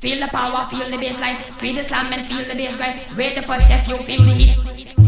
Feel the power, feel the bassline, feel the slam and feel the bass grind. Your foot, chest, you feel the heat.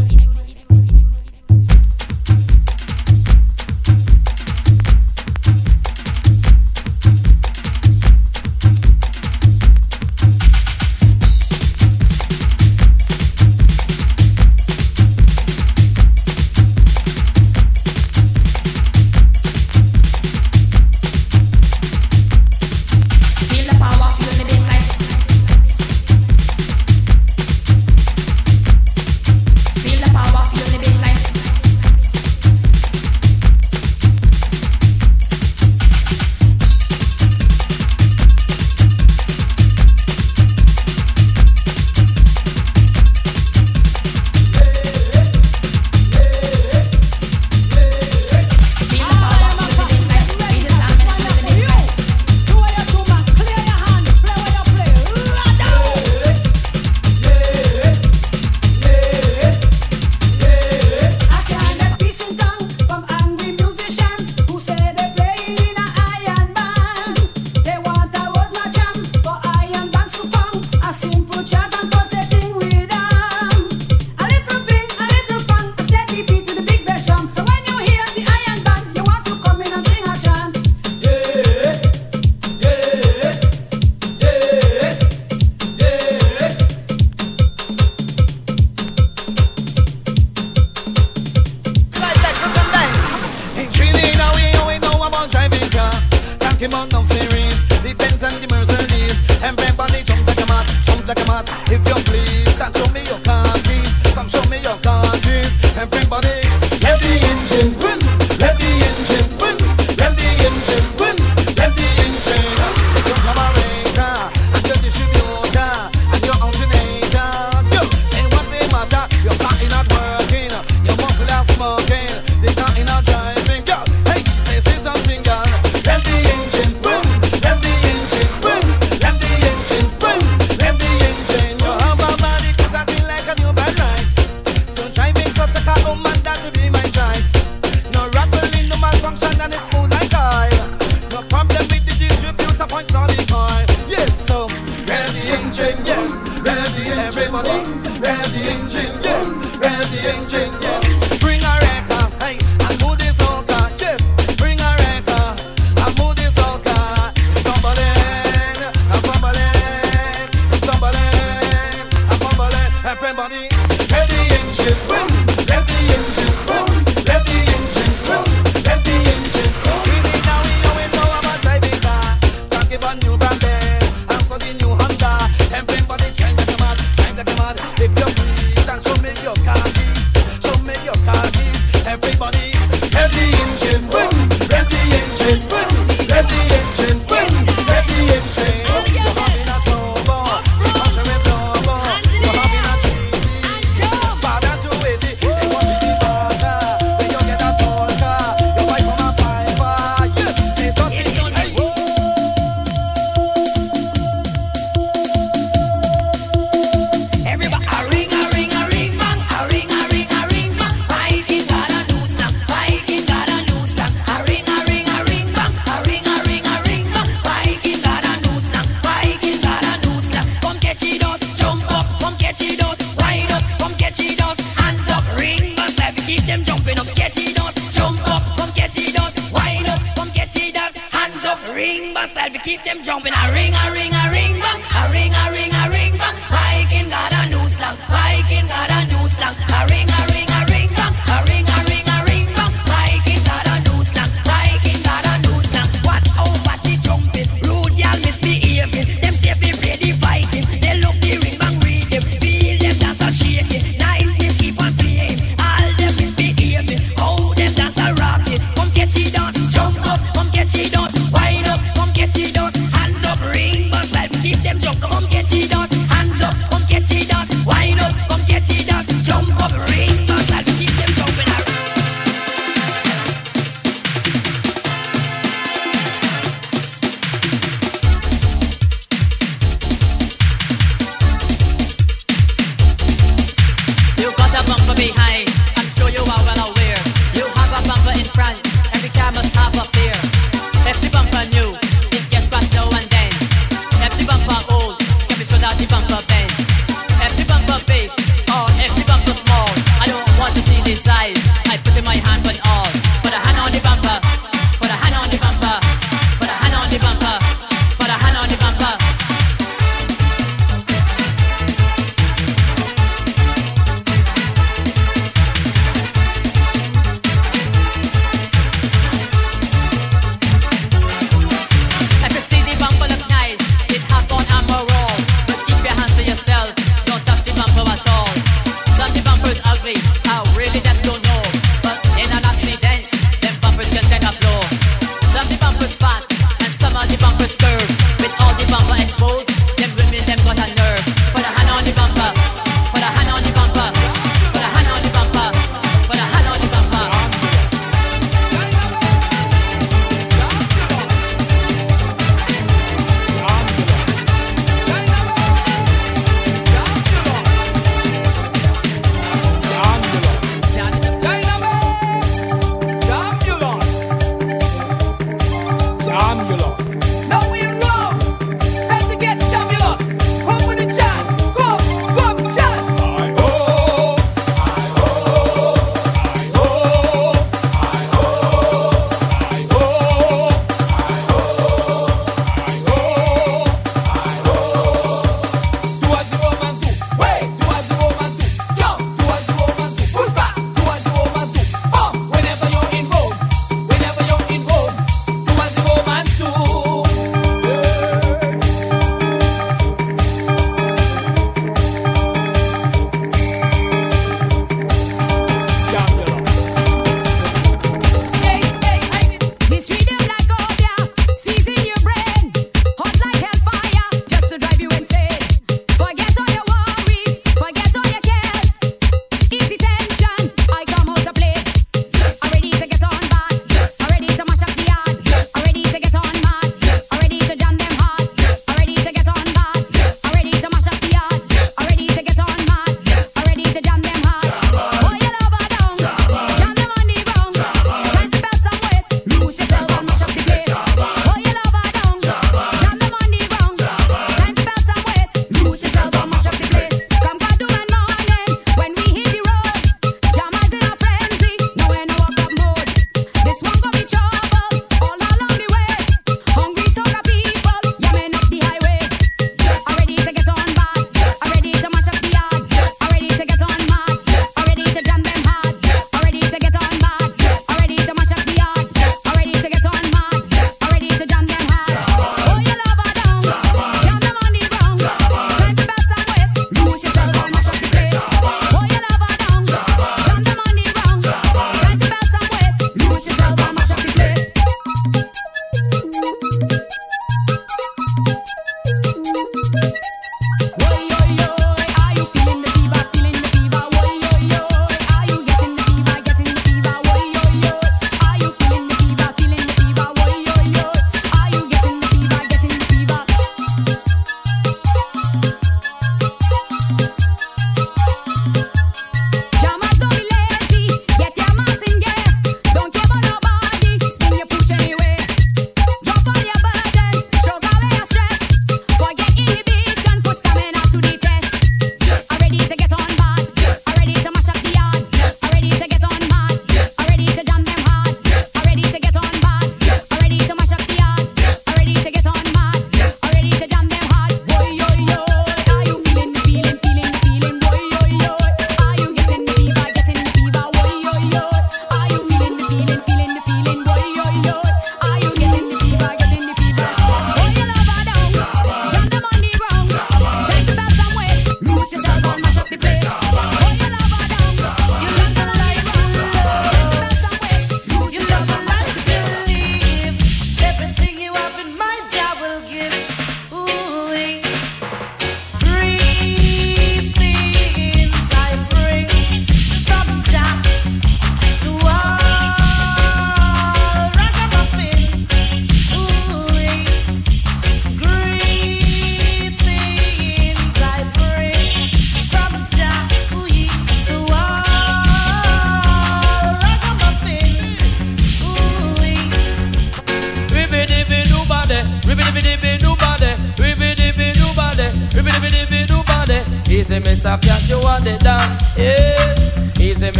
Bumper new,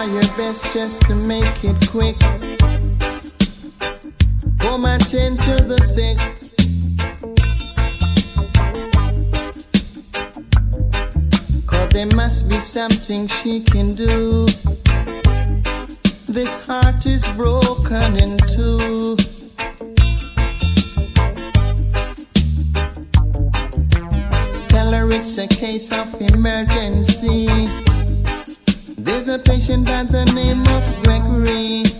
try your best just to make it quick. Come my tend to the sick. Cause there must be something she can do. This heart is broken in two. Tell her it's a case of emergency. There's a patient by the name of Gregory.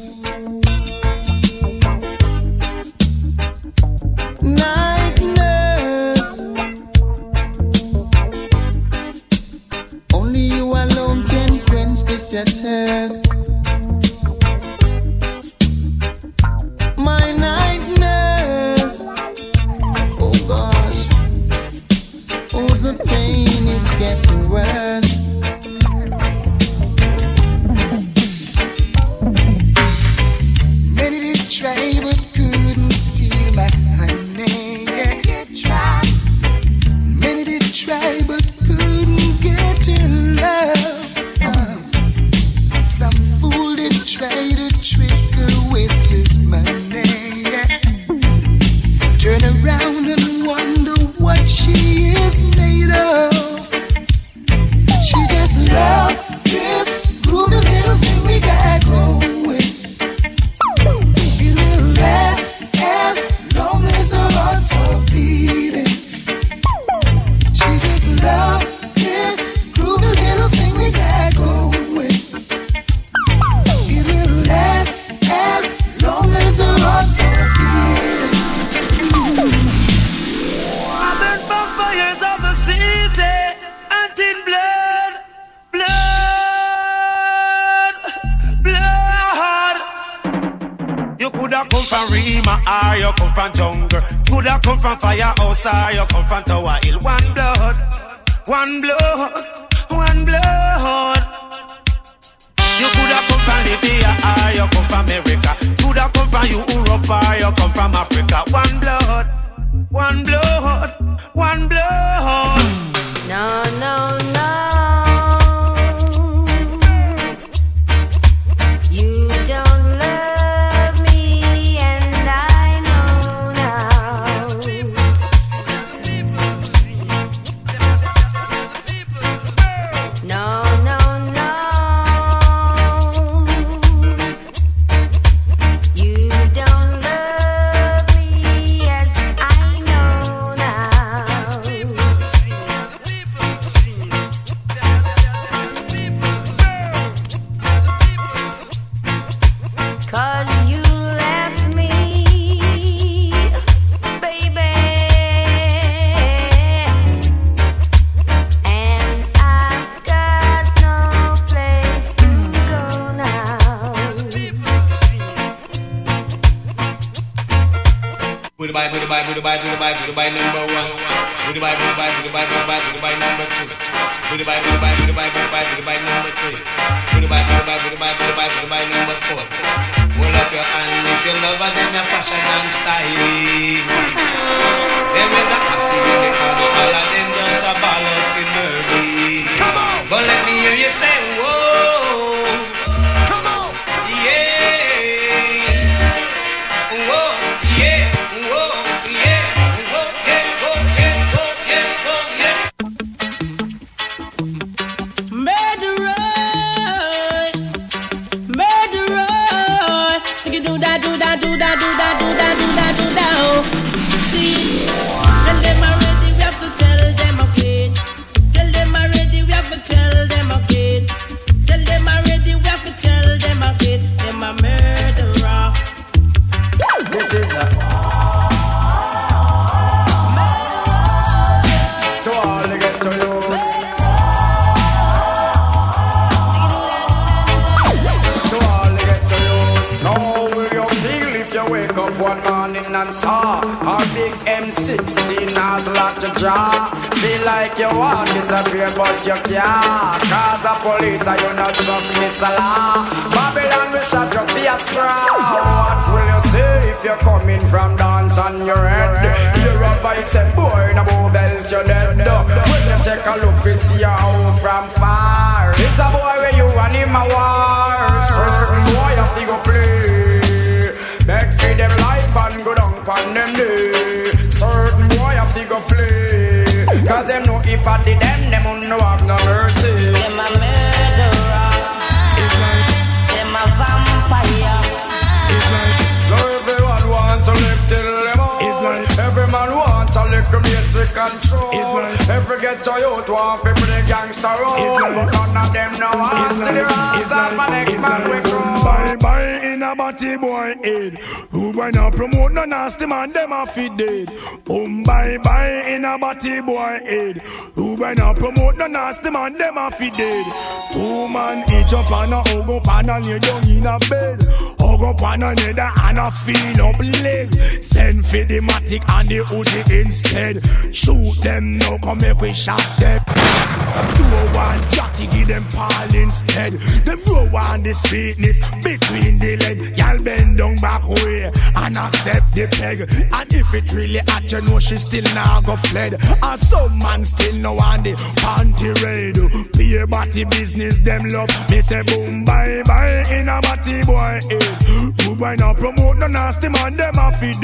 Come from Africa. One blood, one blood, one blood. And saw. Our big M16 has lot to draw. Feel like you want disappear, but you can't. Cause the police are you not trust me, Salah. Babylon will shut your face What will you say if you're coming from dance on your head? Hear a voice say, boy, no move else you're dead. When you take a look, we see how from far. It's a boy where you and him a war. Certain boy have to go play. Beg for them life and go down upon them day. Certain boy have to go flee. Cause them know if I did them, them won't know have no mercy. Them a murderer. Them a vampire. Now everyone want to live till them old. Every man want a little basic control. Every ghetto youth want to play gangster role. But none of them know how to see the rise of my next man we grow. Bye bye in a batty boy head. Who boy not promote no nasty man, them a fit dead. Um bye bye in a batty boy head. Who boy not promote no nasty man, them a fit dead. Two man each up on a hug up and a lay down in a bed. Hug up on another and a feel up leg. Send for the matic and the Uzi instead. Shoot them now, come make we shot them. Do one jockey, give them Paul instead. Them row on the sweetness between the leg. Y'all bend down back way and accept the peg. And if it really at you know she still now go fled. And some man still no on the panty raid. Peer body business, them love. Me say boom bye bye in a body boy. Eh. Boy now promote no nasty man, them a feed.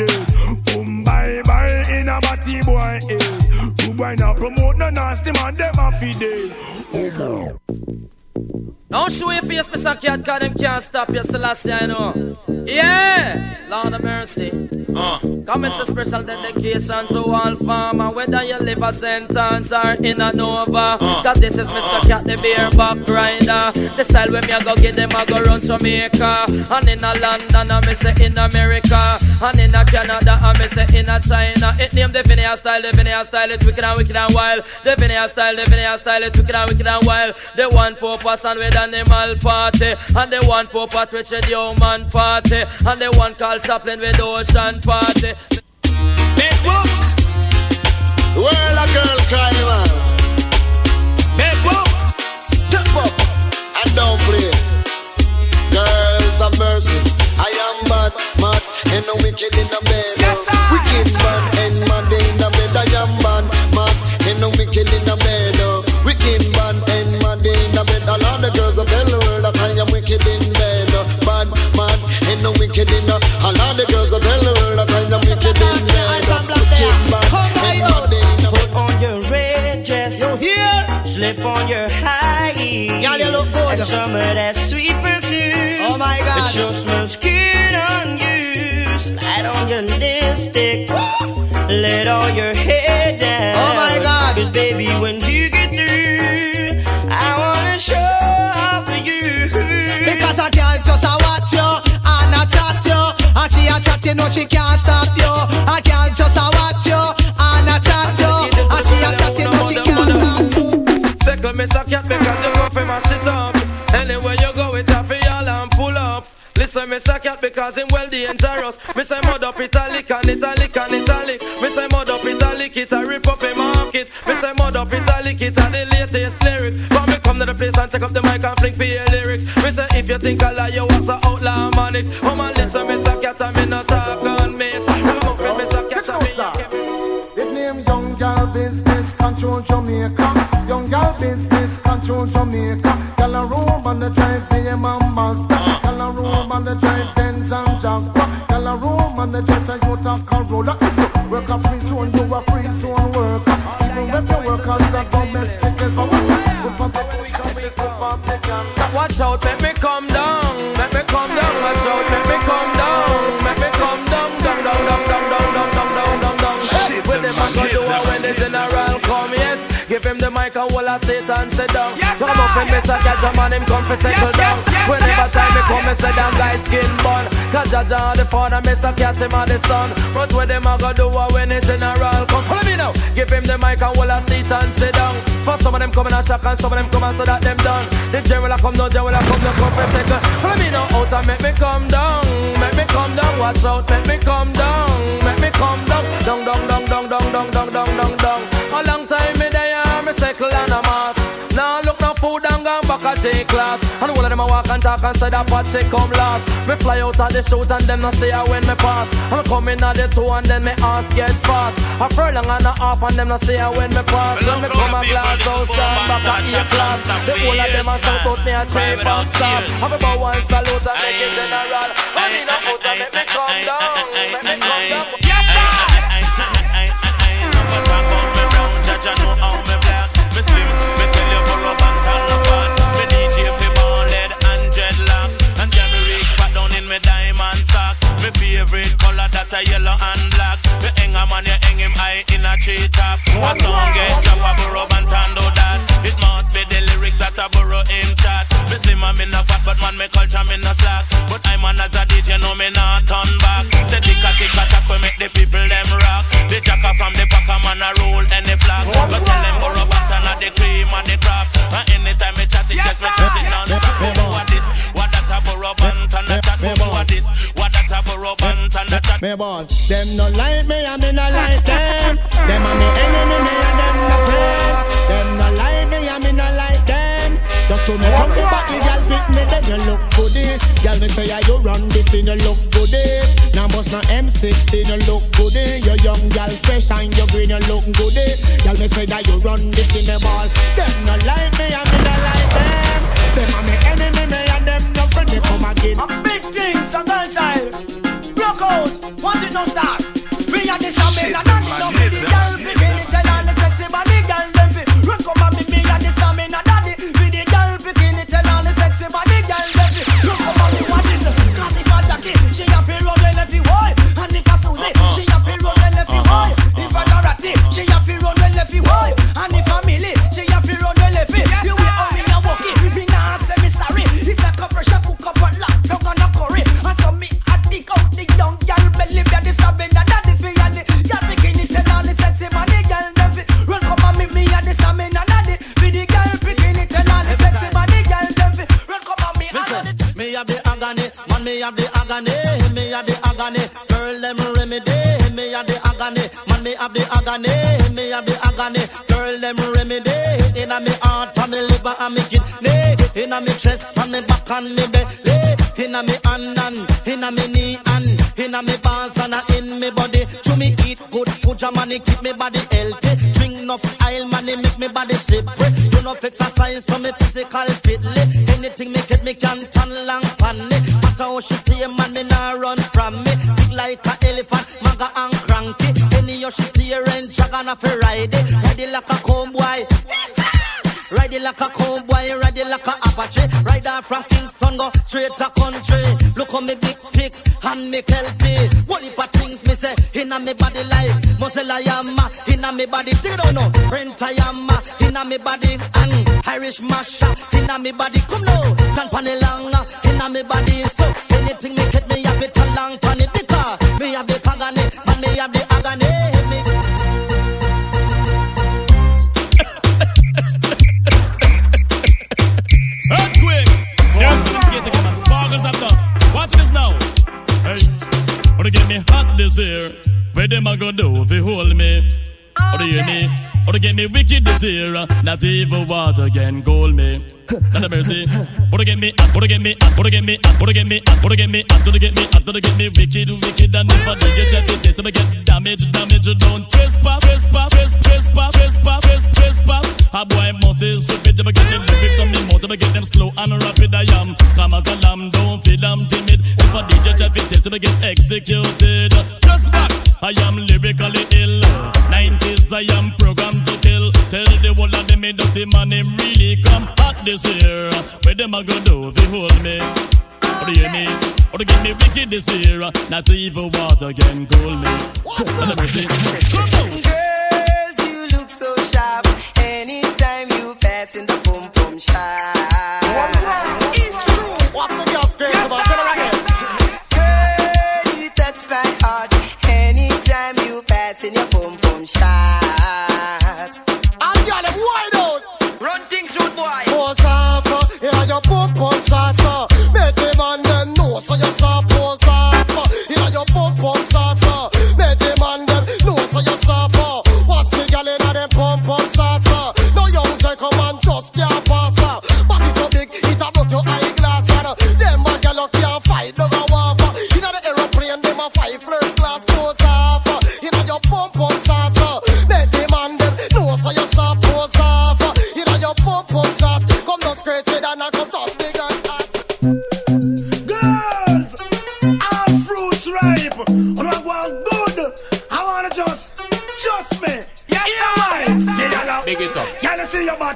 Boom bye bye in a body boy. Eh. Boy now promote no nasty man, them a feed it. Don't show your face, Mr. Cat, cause them can't stop you, Selassie, I know. Yeah, Lord of mercy. Uh, Come, uh, Mr. Special dedication to all farmer, whether you live a sentence or in a Nova. Uh, Cause this is Mr. Cat, the beer back grinder. The style when me I go get them, I go run Jamaica. And in a London, I me say in America. And in a Canada, I me say in a China. It name the Vinaya style, the Vinaya style, it's wicked and wicked and wild. The Vinaya style, the Vinaya style, it's wicked and wicked and wild. The one purpose and with animal party. And the one Pope Patrick with the human party. And the one called Chaplin with ocean party. Big book. The world a girl cry, man. Big book. Step up and don't play. Girls of mercy. I am bad, mad, and no wicked in the bed. Yes, some of that sweet perfume. Oh my It God. sure smells good on you. Slide on your lipstick. Let all your hair down. Oh my God. Cause baby, when you get through, I wanna show off for you. Because a girl just a watch you and a chat you And she a chat you know she can't stop you A girl just a watch you and a chat you And she a chat you know she can't stop you Second miss a cat because you go for my shit up. Anywhere you go, it happy all and pull up. Listen, a cat because him well dangerous. Miss a mud up italic and italic and italic. Miss a mud up italic, it a rip up a market. Miss a mud up italic, it a the latest lyric. But me come to the place and take up the mic and fling for your lyrics. Me say if you think I lie, you was a outlaw manix. Come on, listen, miss a cat and me not talk on miss. Come up with miss a cat and me. It name Young Gal Business Control Jamaica. Young Gal Business Control Jamaica. Gal a robe and the drive to your mama's car. Uh. Tell a robe and the drive tens and jack. Tell a robe and the drive to your top Corolla. Work a free zone, you a free zone worker. Even if your workers are domestic, it's over. Watch out, let me come down. Him the mic and a sit and sit down. Yes, come up and miss a catch a man, him come for settle Yes, down. yes, yes, Whenever yes, time me sir. come, me say damn guy skin bun. Cause Jaja the father, miss a catch him and the son. But when them a go do it, when the general come, follow me now. Give him the mic and a seat and sit down. For some of them come in a shock and some of them come and so that them done. The general a come, no general a come, no come for second. Follow me now out and make me come down, make me come down. Watch out, make me come down, make me come down, down, down, down, down, down, down, down, down, down, down. A long time me there, me cycle and a mass. Now look no food and gone back a J class. And all of them a walk and talk and say that pot shit come last. Me fly out of the shoot and them no say I when me pass. I'm coming at the two and then me ass get fast. A furlong and a half and them no say I when me pass. When me come a glass out stand back a E class. The whole of them a shout out me a cheap and stop. Have a bow and salute and make it general. And me no out and make me come down, make me come down. Yes sir. Me a yellow and black. The hanger man you hang him high in a tree top. A song get drop a burrow and do that. It must be the lyrics that a burrow him chat. Me slim and me no fat, but man me culture me no slack. But I man as a DJ know me not turn back. Say ticka ticka tack we make the people them rock. The jacker from the Me born Them no like me and me no like them. Them a me enemy me and them no friend. Them no like me and me no like them. Just to me come me back the girl pick me then you look goody. Girl me say yeah, you run this in you look goody? Now bust no M16 you look goody. You young girl fresh and you green you look goody. Girl me say that you run this in the ball? Them no like me and me no like them. Them a me Inna me chest and me back and me belly. Inna me hand and inna me knee and inna me pants and in me body. To me eat good food, money keep me body healthy. Drink enough oil, money make me body separate. Do enough exercise, so me physical fitly. Anything me get me can turn long pan it. Matter how she stay, man, me nah run from me. Big like a elephant, maga and cranky. Any how she stay, and dragon a ride it. Ride it like a comb boy. Ride it like a cowboy, Apache. Ride off from Kingston, go straight to country. Look on me big tick and me healthy. If a things me say inna me body like muscle I am inna me body. They don't know rent I am inna me body and Irish masha inna me body. Come now, tan pan long inna me body. So wanna get me hot this year? Where them a go do if you hold me? Or do you hear me? Or to get me wicked this year? Not even water can cool me. Not a mercy. To get me, to get me, to get me, to get me, to get me, to get me, to get me wicked, wicked, and if I get check it, this I get damage, damage, don't trespass, trespass, trespass, trespass, trespass, trespass. A boy must is stupid, I get them lyrics on me if I get them slow and rapid, I am calm as a lamb, don't feel I'm timid. If I DJ check it, this I get executed. Just back, I am lyrically ill. 90s, I am programmed to kill. Tell the whole of them, me dirty man, him really come hot this year. Where them a go do you hold me? Or do you hear me? Or get me wicked this year? Not even water can cool me. Let me see. Come on. Girls, you look so sharp. Anytime you pass in the boom boom shop.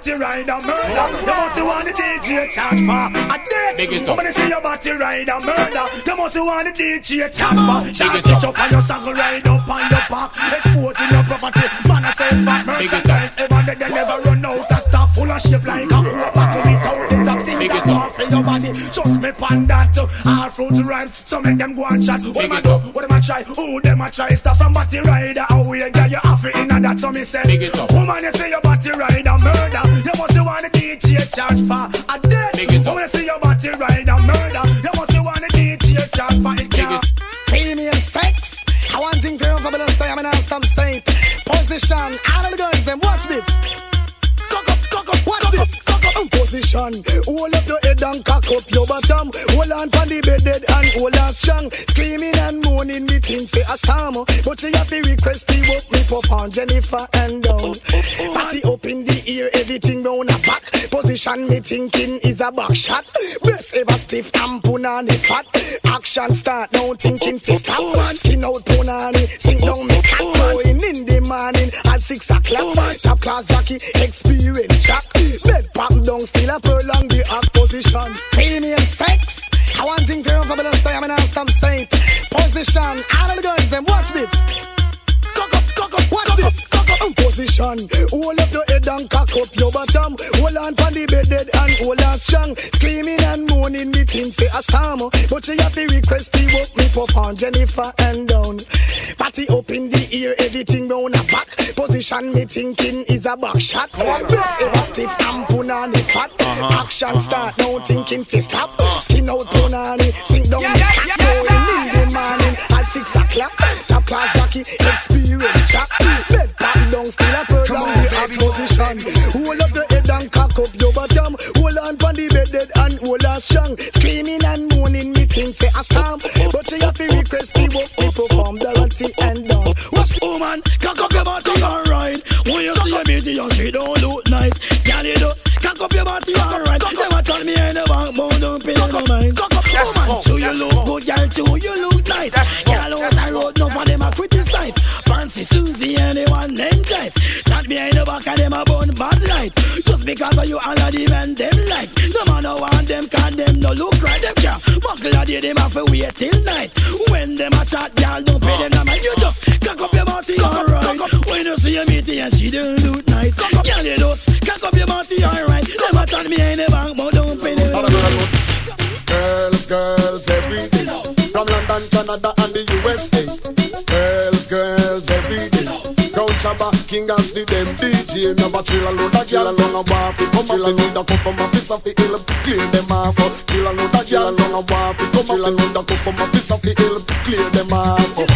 Body ride and murder? You must want the DJ charge for a date. Big it up. When you see your body ride and murder, you must want the DJ charge for. Charge it up. on your saddle, ride up on your back, exposing your property. Man, I say fat merchandise. Ever they, they never run out of stuff full of shape like a without the top things Big that it up. for your body. Just me pan that uh, all fruit rhymes. So make them go and chat. What Big them a it do? What them a try? Who them I try? Start from body rider. How we get you off it in that? So me say, Big it up. woman, you say your body rider murder. You must want the DJ charge for a dead. And cock up your bottom. Hold on pon the bed dead and hold on strong. Screaming and moaning, me think say a storm. But she to request the work me pop on Jennifer and down. Party up in the ear, everything round a back. Position me thinking is a back shot. Best ever stiff tampon on punani fat. Action start now thinking fist up. Skin out punani, sing down me cat. Going in the morning at six o'clock. Top class jockey, experience shock. Bed pop down, still a prolong the act position. Premium sex. I want thing for you for me to say I'm an stamp saint. Position. All of the girls, them watch this. Cock up, cock up, watch this. Cock up, um, position. Hold up your head and cock up your bottom. Hold on pon the bed dead and hold on strong. Screaming and moaning, the think say a storm. But she have to request the work me on Jennifer and down. Party up in the ear, everything round a back. Position me thinking is a back shot. Plus ever stiff and punani fat. Uh-huh. Action uh-huh. start now thinking fist stop. Uh. Skin out punani, sink down the cat. Going in the morning at six o'clock. Top class jockey, experience shot. Bed pop down still a pearl down the hot position. Hold up the head and cock up your bottom. Hold on pon the bed dead and hold on strong. Screaming and moaning me think say a storm. But you have to request the work me perform Dorothy and the woman, cock up your body and ride. When you see a and she don't look nice, girl you just cock up your body and ride. Never tell me in the bank, but don't pay no mind. Woman, too you look good, girl, too you look nice. Girl out the road, no for them a criticize. Fancy Susie, anyone named Joyce. Chat behind the back of them a bun bad light. Just because of you all of the men them like. No man no want them, can them no look right. Them can't muckle a day, them have to wait till night. When them a chat, girl, don't body. When you see a meeting and she don't look nice. Girl, you just cock up your body, alright. Never tell me in the bank, but don't pay no mind. Girls, girls, everything. From London, Canada, and the USA. Girls, girls, everything. Count Shabba, King Ashley, them DJ. Never chill a load of alone a waffle. Come chill a load of customer, piss off the hill. Clear them off. Chill a load of alone a waffle. Come chill a load of customer, piss off the hill. Clear them off.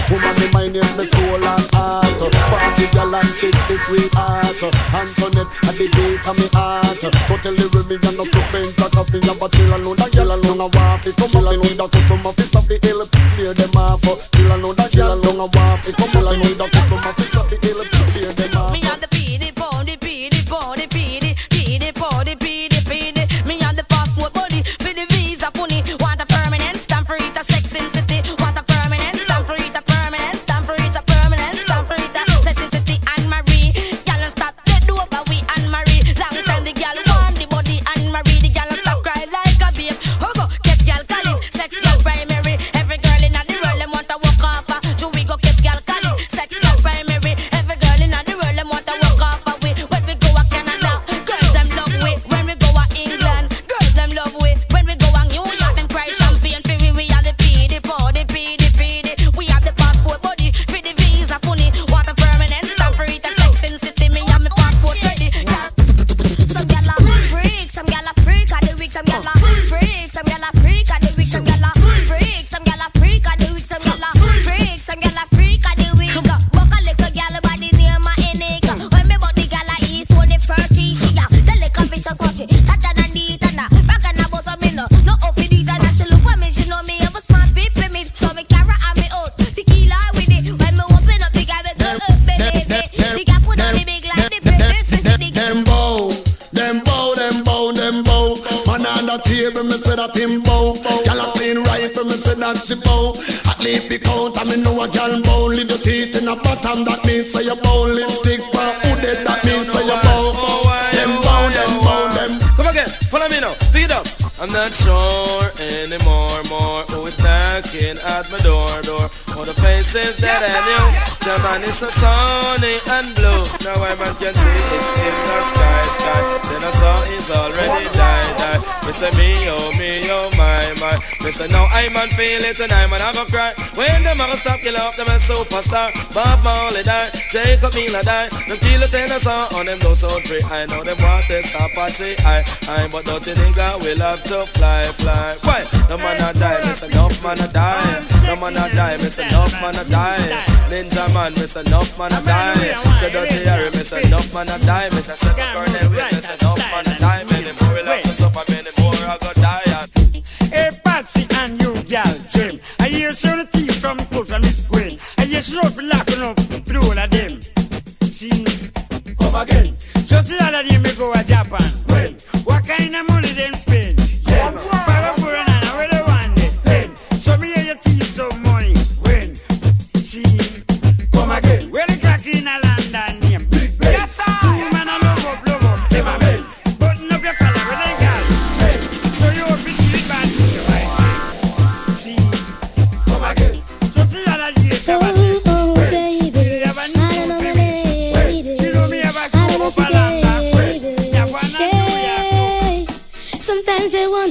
The sweetheart. Antoinette, at the gate of me heart. But tell the women you're not to paint a coffee. Never chill a load of gyal alone a waffle. Come chill a load of customer, piss off the hill. Clear them off. Chill a load of gyal alone a waffle. Come chill a now, pick it up. I'm not sure anymore, more is knocking at my door, door. All the faces that I knew, the man is so sunny and blue. Now I man can see it in the sky, sky. Then I saw he's already died, died. Me say me, oh me, oh my, my. Me say now I man feel it and I man I go cry. When them a go stop kill off them a superstar. Bob Marley die, Jacob Miller die. Them kill it the sun on them those so free. I know them want to stop and say I, I, but don't you think I will have to fly, fly? Why? No man a die, me say enough man a die. No man a die, me say enough man a die. Ninjaman, say enough man a die. Say dirty Harry, say enough man a die. Me say seven Colonel, say enough man a die. Many more will have to suffer, many more I go die. Hey, Patsy and you, gal, Jim. I hear the teeth from close from Miss Gwen. I hear she for locking up through all of them. See, come again. So to all of them, me go to Japan. Well, what kind of money them spend?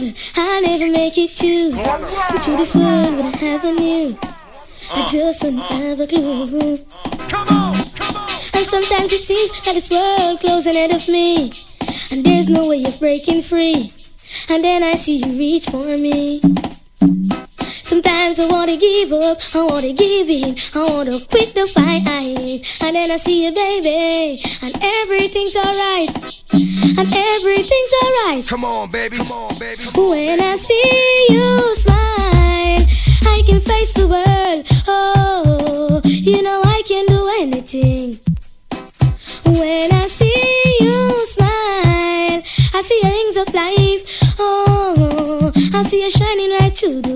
you. I never make it you. But you this world would have a new. I just don't have a clue. Come on, come on. And sometimes it seems that this world closing in of me. And there's no way of breaking free. And then I see you reach for me. Sometimes I wanna give up, I wanna give in, I wanna quit the fight. And then I see you, baby, and everything's alright. And everything's alright. Come on, baby. Come on, baby. Come when on, baby. I see you smile, I can face the world. Oh, you know I can do anything. When I see you smile, I see your rings of life. Oh, I see you shining right through the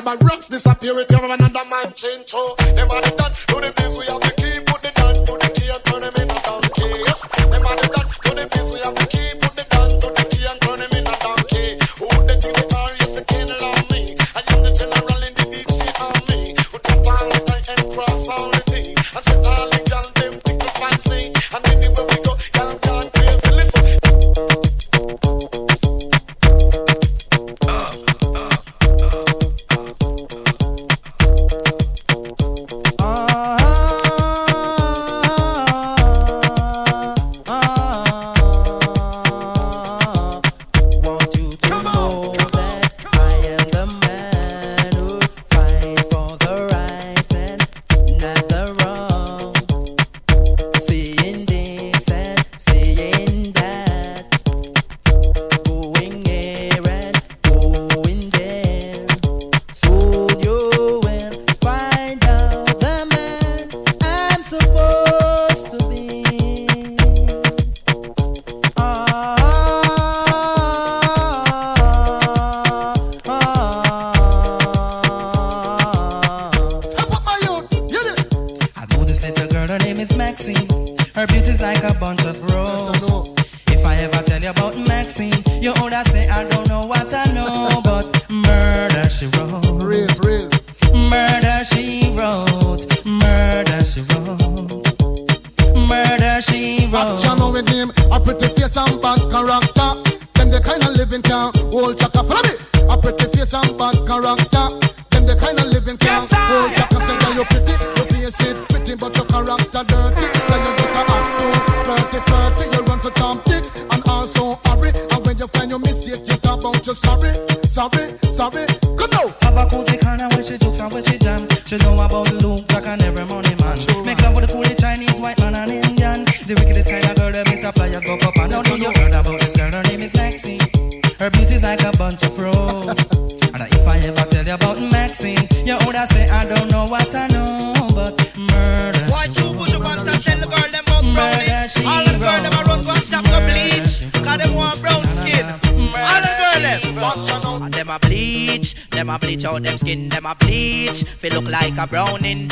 about rock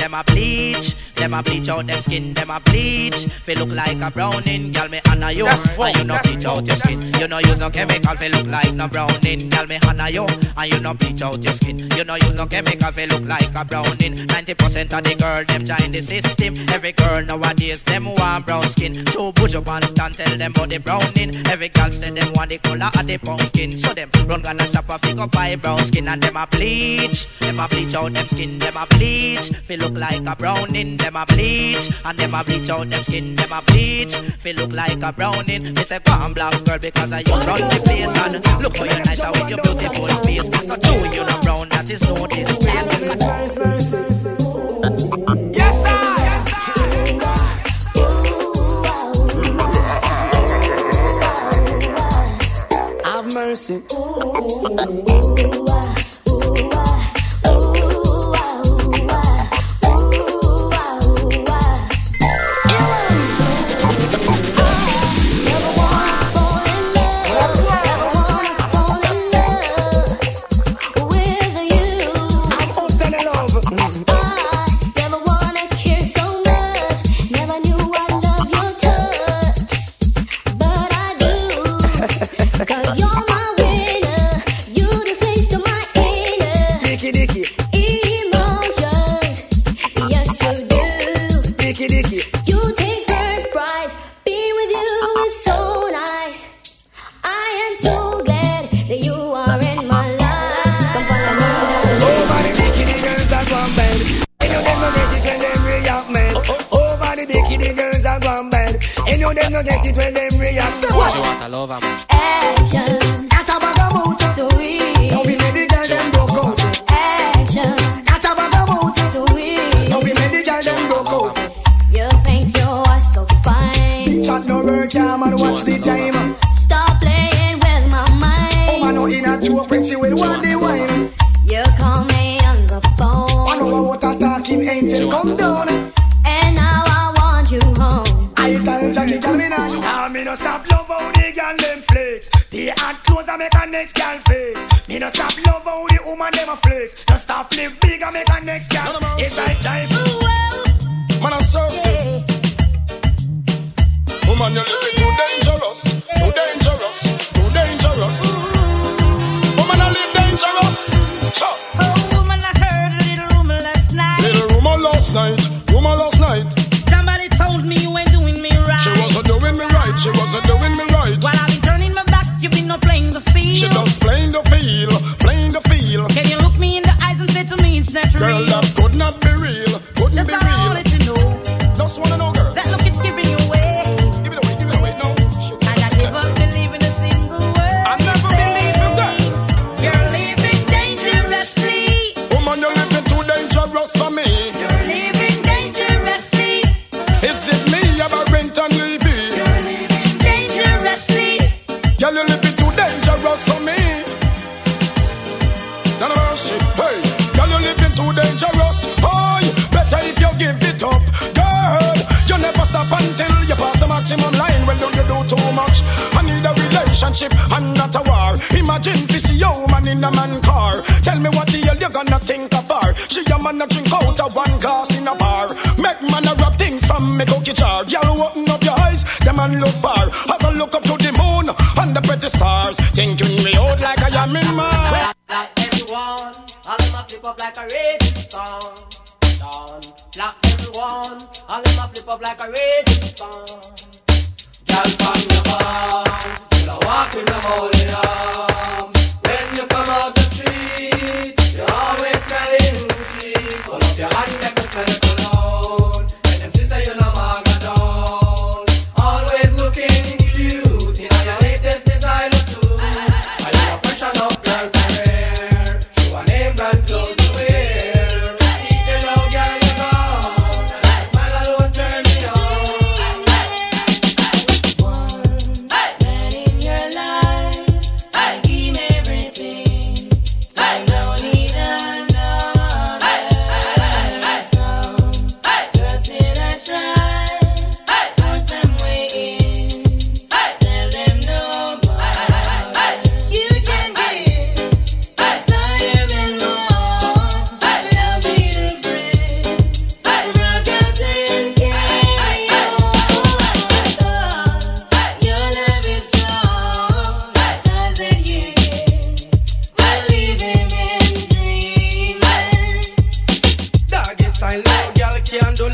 Them a bleach, them a bleach out them skin, them a bleach. Feel look like a browning, girl me Hannah you. That's and you no bleach out your skin. You no use no chemical fi look like no browning. Girl me Hannah yo. And you no bleach out your skin. You no use no chemical fi look like a browning. Ninety percent of the girl them join the system. Every girl nowadays them want brown skin. Two push up and tell them about the browning. Every girl say them want the color of the pumpkin. So them run gonna shop a figure buy brown skin and them a bleach. Them a bleach out them skin. Them a bleach. Fi look like a browning. Them a bleach and them a bleach out them skin. Them a bleach. Fi look like a Browning. Me say, come black girl because I you run the place and look how you're nice and with your beautiful face. So true girl imagine to see your man in a man car. Tell me what the hell you gonna think of her. She a man a drink out of one glass in a bar. Make man a rub things from me cookie jar. Girl, open up your eyes, the man look far. As I look up to the moon and the pretty stars, thinking me old like I am in my. Like everyone, all of my flip up like a raging storm. Dawn, like everyone, all of my flip up like a raging storm. Girl from the bar.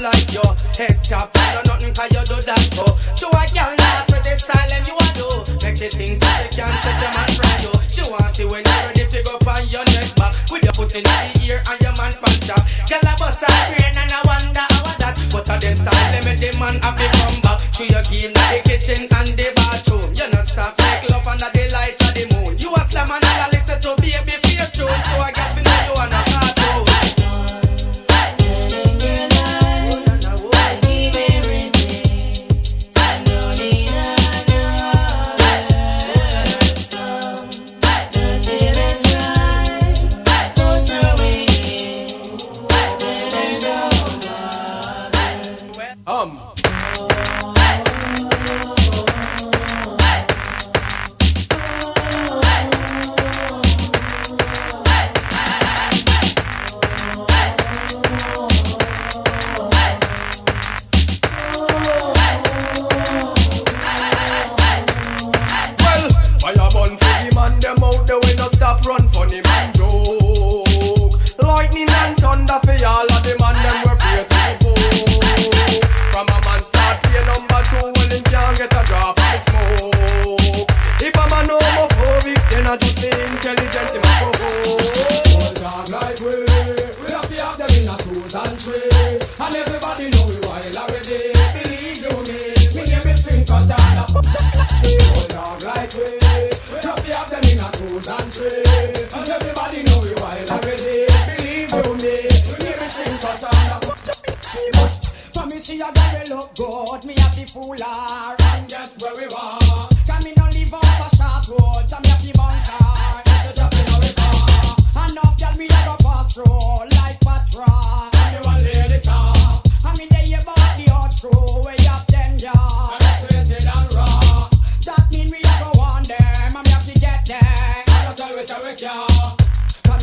like yo head chop. You know nothing cause you do that for. To a girl now, so this style them you a do. Make she things that she can't take them and try you. She want see when you're ready to go on your neck back. With your foot in the ear and your man punch up. Girl a bust a brain and I wonder how that. But a them style let me the man have to come back. To your game, the kitchen and the bathroom.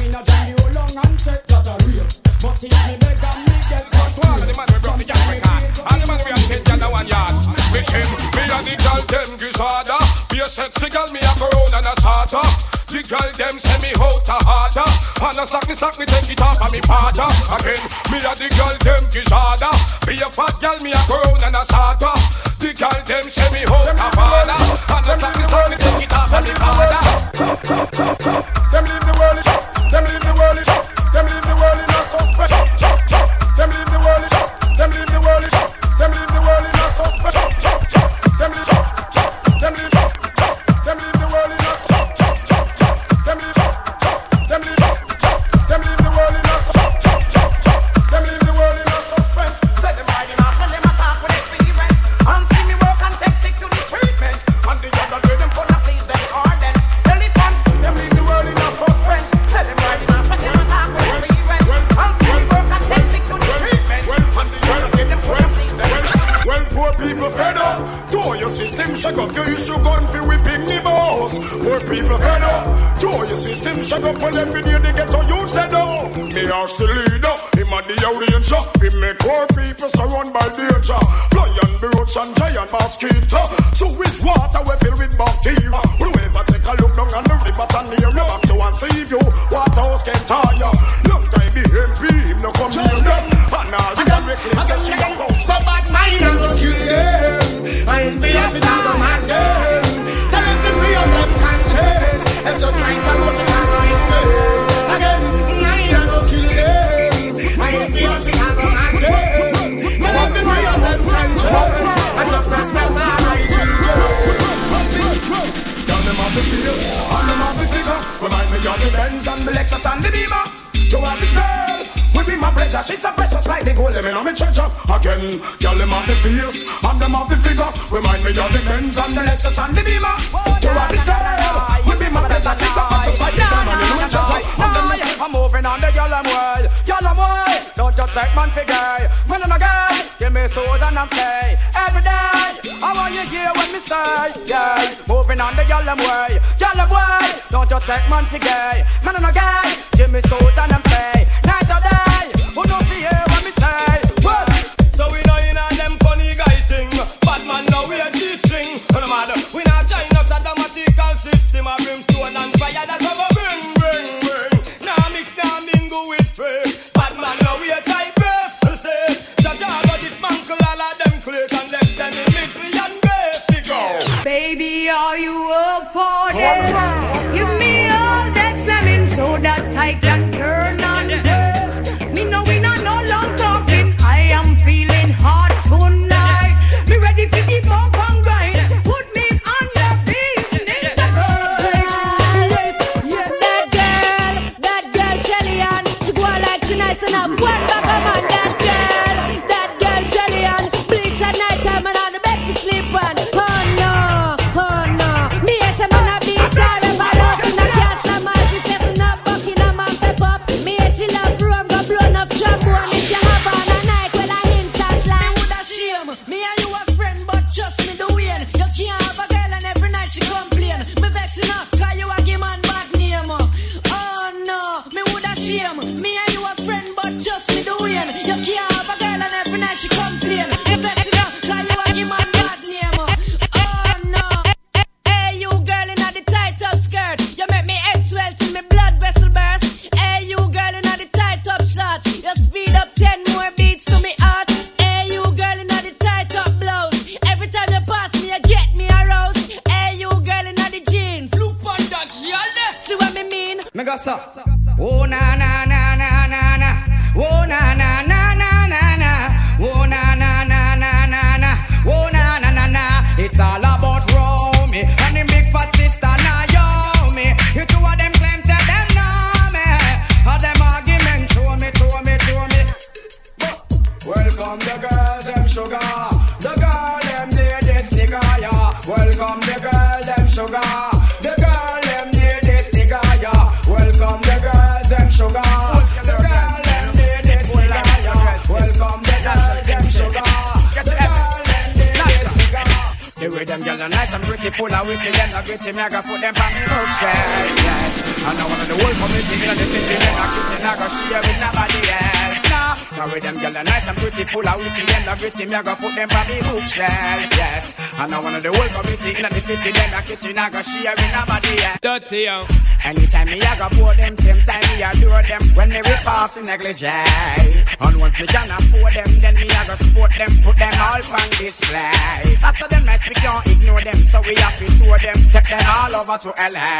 in a jam, you long and take that a real. But if me beg and me get that one, the man we brought the jam and the man we have hit down one yard. Me and the girl them grisada, be a sexy girl, me a corona and a sarta. The girl them send me out harder. And a slack me slack me take it off of me father Again, me a the girl them disorder Be a fat girl me a grown and a sarta The girl them send me out a And a slack me slack me take it off of me father Them leave the world. Them leave the world in shock. Them leave the world in a suspect. Them leave the world in shock. Them leave the world in shock. Them leave the world in a suspect. get man for guy. When I'm a guy, give me sword and I'm play. Every day, I want you here when me say, yeah. Moving on the girl them way, girl them way. Don't just take man for guy. Man I'm a guy, give me sword and I'm play. Night or day. Yeah. Them girls are nice and pretty, full of witty, them not gritty, me I gotta put them on me bookshelf, yes. And I want the whole community in the city, them not kitchen, I gotta share with nobody else. Now with them girls are nice and pretty, full of witty, them not gritty, me I gotta put them on me bookshelf, yes. And I want the whole community in the city, them not kitchen, I gotta share with nobody else. Dirty, young. Anytime me I go pour them, same time me adore them. When me rip off the negligee, and once me can afford them, then me I go support them, put them all on display. After them nice, we can't ignore them, so we have to tour them, take them all over to LA.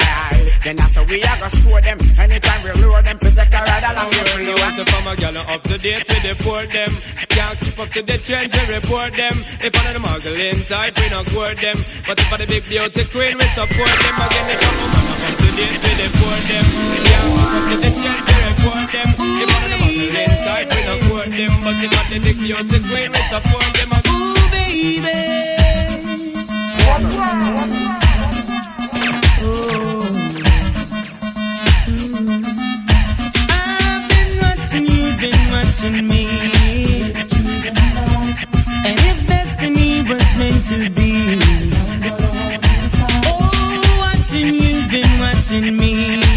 Then after we I go score them, anytime we lure them, protect a ride along the You want to from a gal up to date with the port them. Can't keep up to the trends, we report them. If one of the muggling type, we not court them. But of the big beauty queen, we support them. Again, they come from up to date with the port them. Can't keep up the trends, we report them. If one of the muggling type, we not court them. But if of the big beauty queen, we support them. Ooh, baby. I've been watching you, been watching me. To be, oh, watching you, been watching me.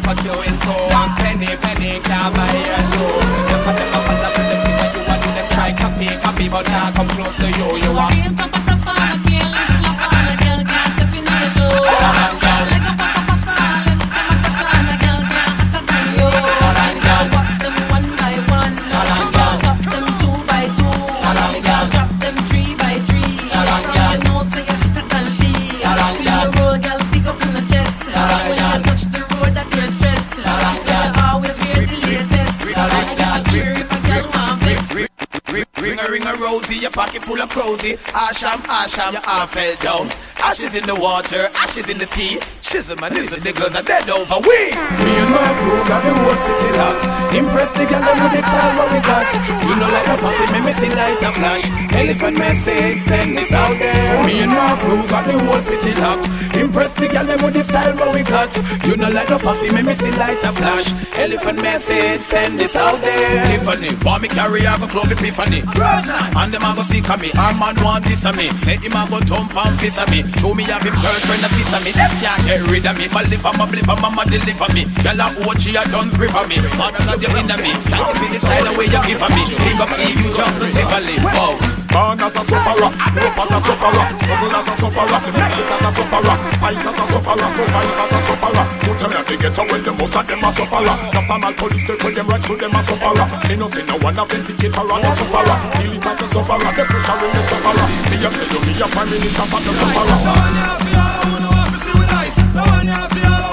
Can't cut you in two. One penny, penny, can't buy your them up and down, them see what you want, do them try copy, copy, but now come close to you, you are. Your arm fell down. Ashes in the water, ashes in the sea. Shizzle and nizzle, the girls are dead over we. Me and my crew got the whole city locked. Impress the girl with the style what we got. You know like a fussy, me missing light a flash. Elephant message, send this out there. Me and my crew got the whole city locked. Impress the girl with the style what we got. You know like a fussy, me missing light a flash. Elephant message, send this out there. Tiffany, want me carry, I go club epiphany. And them a go seek a me. Our man want this of me. Say him a go thump and fist of me. Show me have him girlfriend a piece of me. Them can't get rid of me. My lip and my blip and mama deliver me. Girl a you a done rip of me. Father God you in me. Stand feel the style the way you give a me. Pick up see you jump to tickle Wow. Born as a sufferer, up as a sufferer, struggle as a sufferer, it as a sufferer, fight as a sufferer, survive as a sufferer. Put them at the ghetto when the most of them a sufferer. After my police they put them right through them a sufferer. Me no say no one a vindicate or a sufferer. Kill it as a sufferer, the pressure in the sufferer. Me a tell you, me a prime minister for the sufferer. We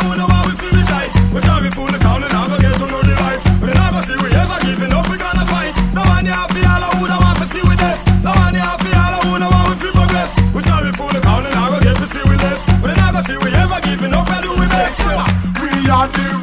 the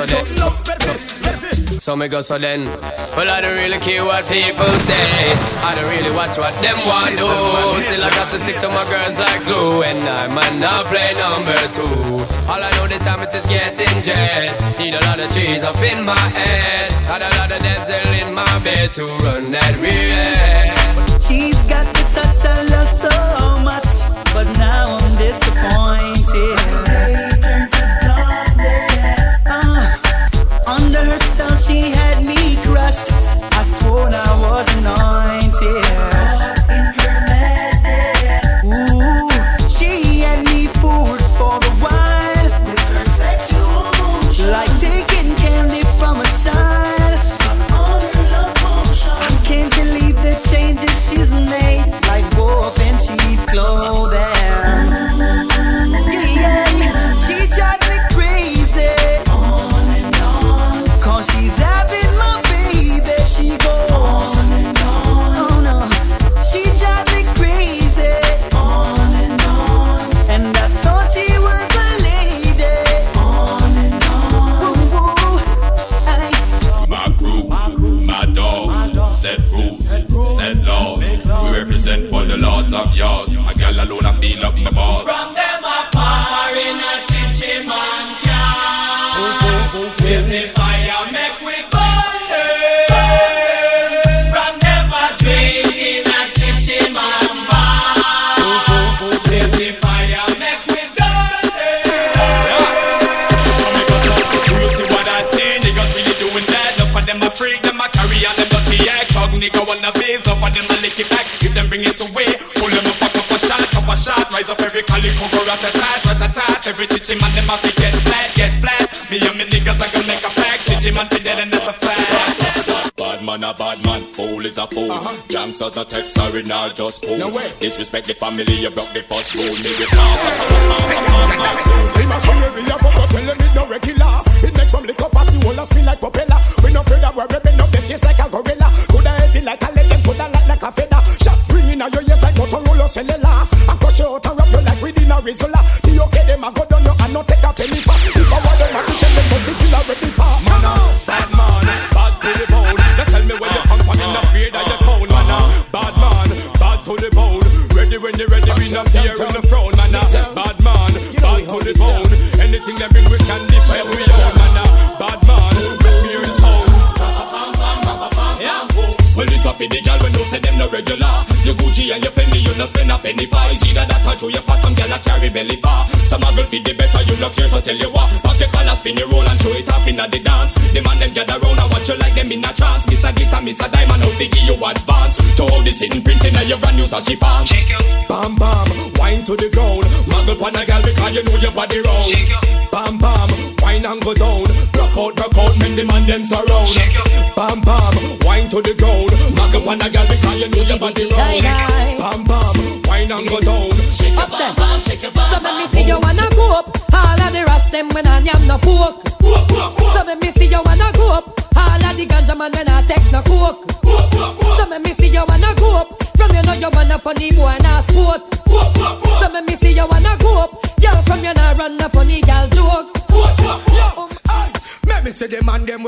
So then. So me go so then. Well, I don't really care what people say. I don't really watch what them want do. Still I got to stick to my girls like glue, and I might not play number two. All I know the time it is getting jet. Need a lot of trees up in my head. Got a lot of dental in my bed to run that real. She's got the touch I love so much, but now I'm disappointed. Her spell, she had me crushed. I swore I was anointed. Calico, go rat a tat, rat a tat. Every chichi man them have to get flat, get flat. Me and me niggas are gonna make a pact. Chichi man fi dead and that's a fact. Bad man a bad man, fool is a fool. Gangsters a text sorry now just cool. Disrespect the family, you broke the first rule. Nigga my shit area, but go tell them it no regular. It makes some liquor fast, you wanna spin like propeller. To all in printing of your brand new sashi pants. Bam bam, wine to the ground. Muggle pon a gal because you know your body round. Bam bam, wine and go down. Rock out, rock out, make the man them surround. Bam bam, wine to the ground. Muggle pon a gal because you know your body round. Bam bam, wine and go down. Up there. So let me see you wanna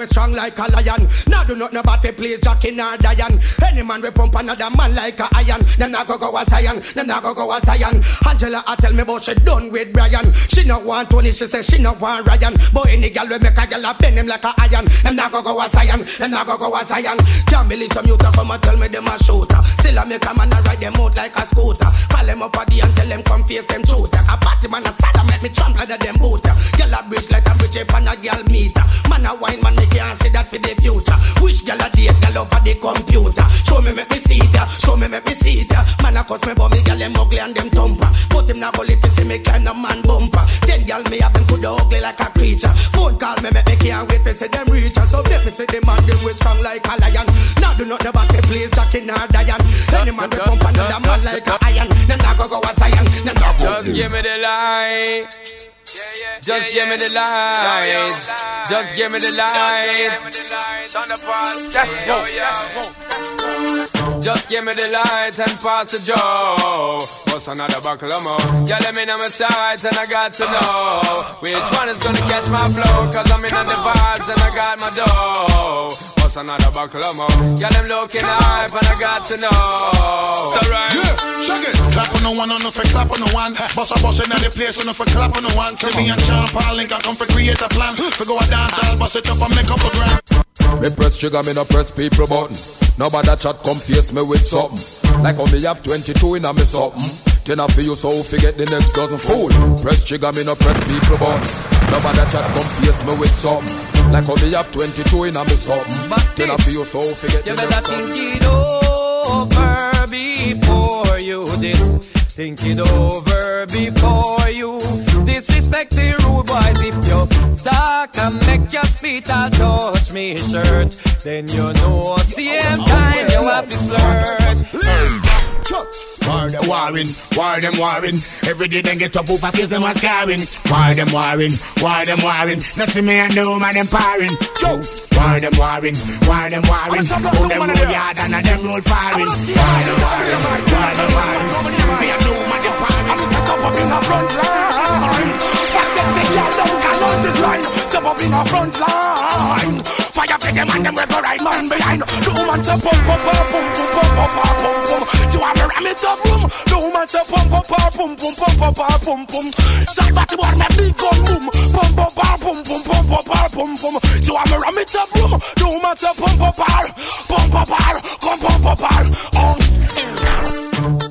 strong like a lion. Do not know about the place Jackie nor Diane. Any man we pump another man like a iron. Them not go go a Zion. Them not go go a Zion. Angela I tell me about she done with Brian. She no want Tony. She say she no want Ryan. But any girl we make a girl a bend him like a iron. Them not go go a Zion. Them not go go a Zion. Can't believe some youth come and tell me them a shooter. Still I make a man a ride them out like a scooter. Call them up a day and tell them come face them truth. A party man a sad make me trample under them boot. Girl a bridge like a bridge up on a girl meter. Man a wine man me can't see that for the future. Which girl a date girl over the computer? Show me make me see ya. Show me make me see ya. Man a cuss me but me girl them ugly and them thumper. But him not go live to see me kind of man bumper. Ten girl me have them coulda ugly like a creature. Phone call me make me can't wait to see them reach. So make me see the man them way strong like a lion. Now do not never the place Jackie nor Diane. Any man we pump another man like a iron. Them not go go a Zion. Them not go. Just give me the light. Just give me the light. Just give me the light. Just give me the light and pass the joe. What's another buckle of more? Yeah, let me know my sides and I got to know which one is gonna catch my flow. Cause I'm in on the vibes and I got my dough. What's another buckle of more? Yeah, them looking hype and I got to know. Alright. Yeah, check it. Clap on the one, on the for clap on the one. Boss a boss in the place, on the for clap on the one. See me and Sean Paul Link, I come for create a plan. For go a dance, I'll bust it up and make up a grand. Me press trigger, me no press people button. Nobody chat come face me with something. Like how me have 22 in a me something. Then I feel you so forget the next dozen fool. Press trigger, me no press people button. Nobody chat come face me with some. Like how me have 22 in a me something. Then I feel you so forget You the next dozen. You better think it over before you this. Think it over before you disrespect the rude boys. If you talk and make your spit and touch me shirt, then you know same time oh, you have to flirt. War them warring, war them warring. Every day them get up over face them a scarring. War them warring, war them warring. See me and the woman them. Yo, war them warring, war them warring. Oh them roll yard and a them roll firing. War them warring, war them warring. Me and the woman them parring. I just stop up in the front line. Girl, don't call on this line. Step up in the front line. Fire for them and them we go right man behind. The woman say pump pump pump pump pump pump pump pump pump. You want me ram it up room? The woman say pump pump pump pump pump pump pump pump pump. Shot that want me big gun boom. Pump pump pump pump pump pump pump pump pump pump. You want me ram it up room? The woman say pump pump pump pump pump pump come pump pump pump. Oh.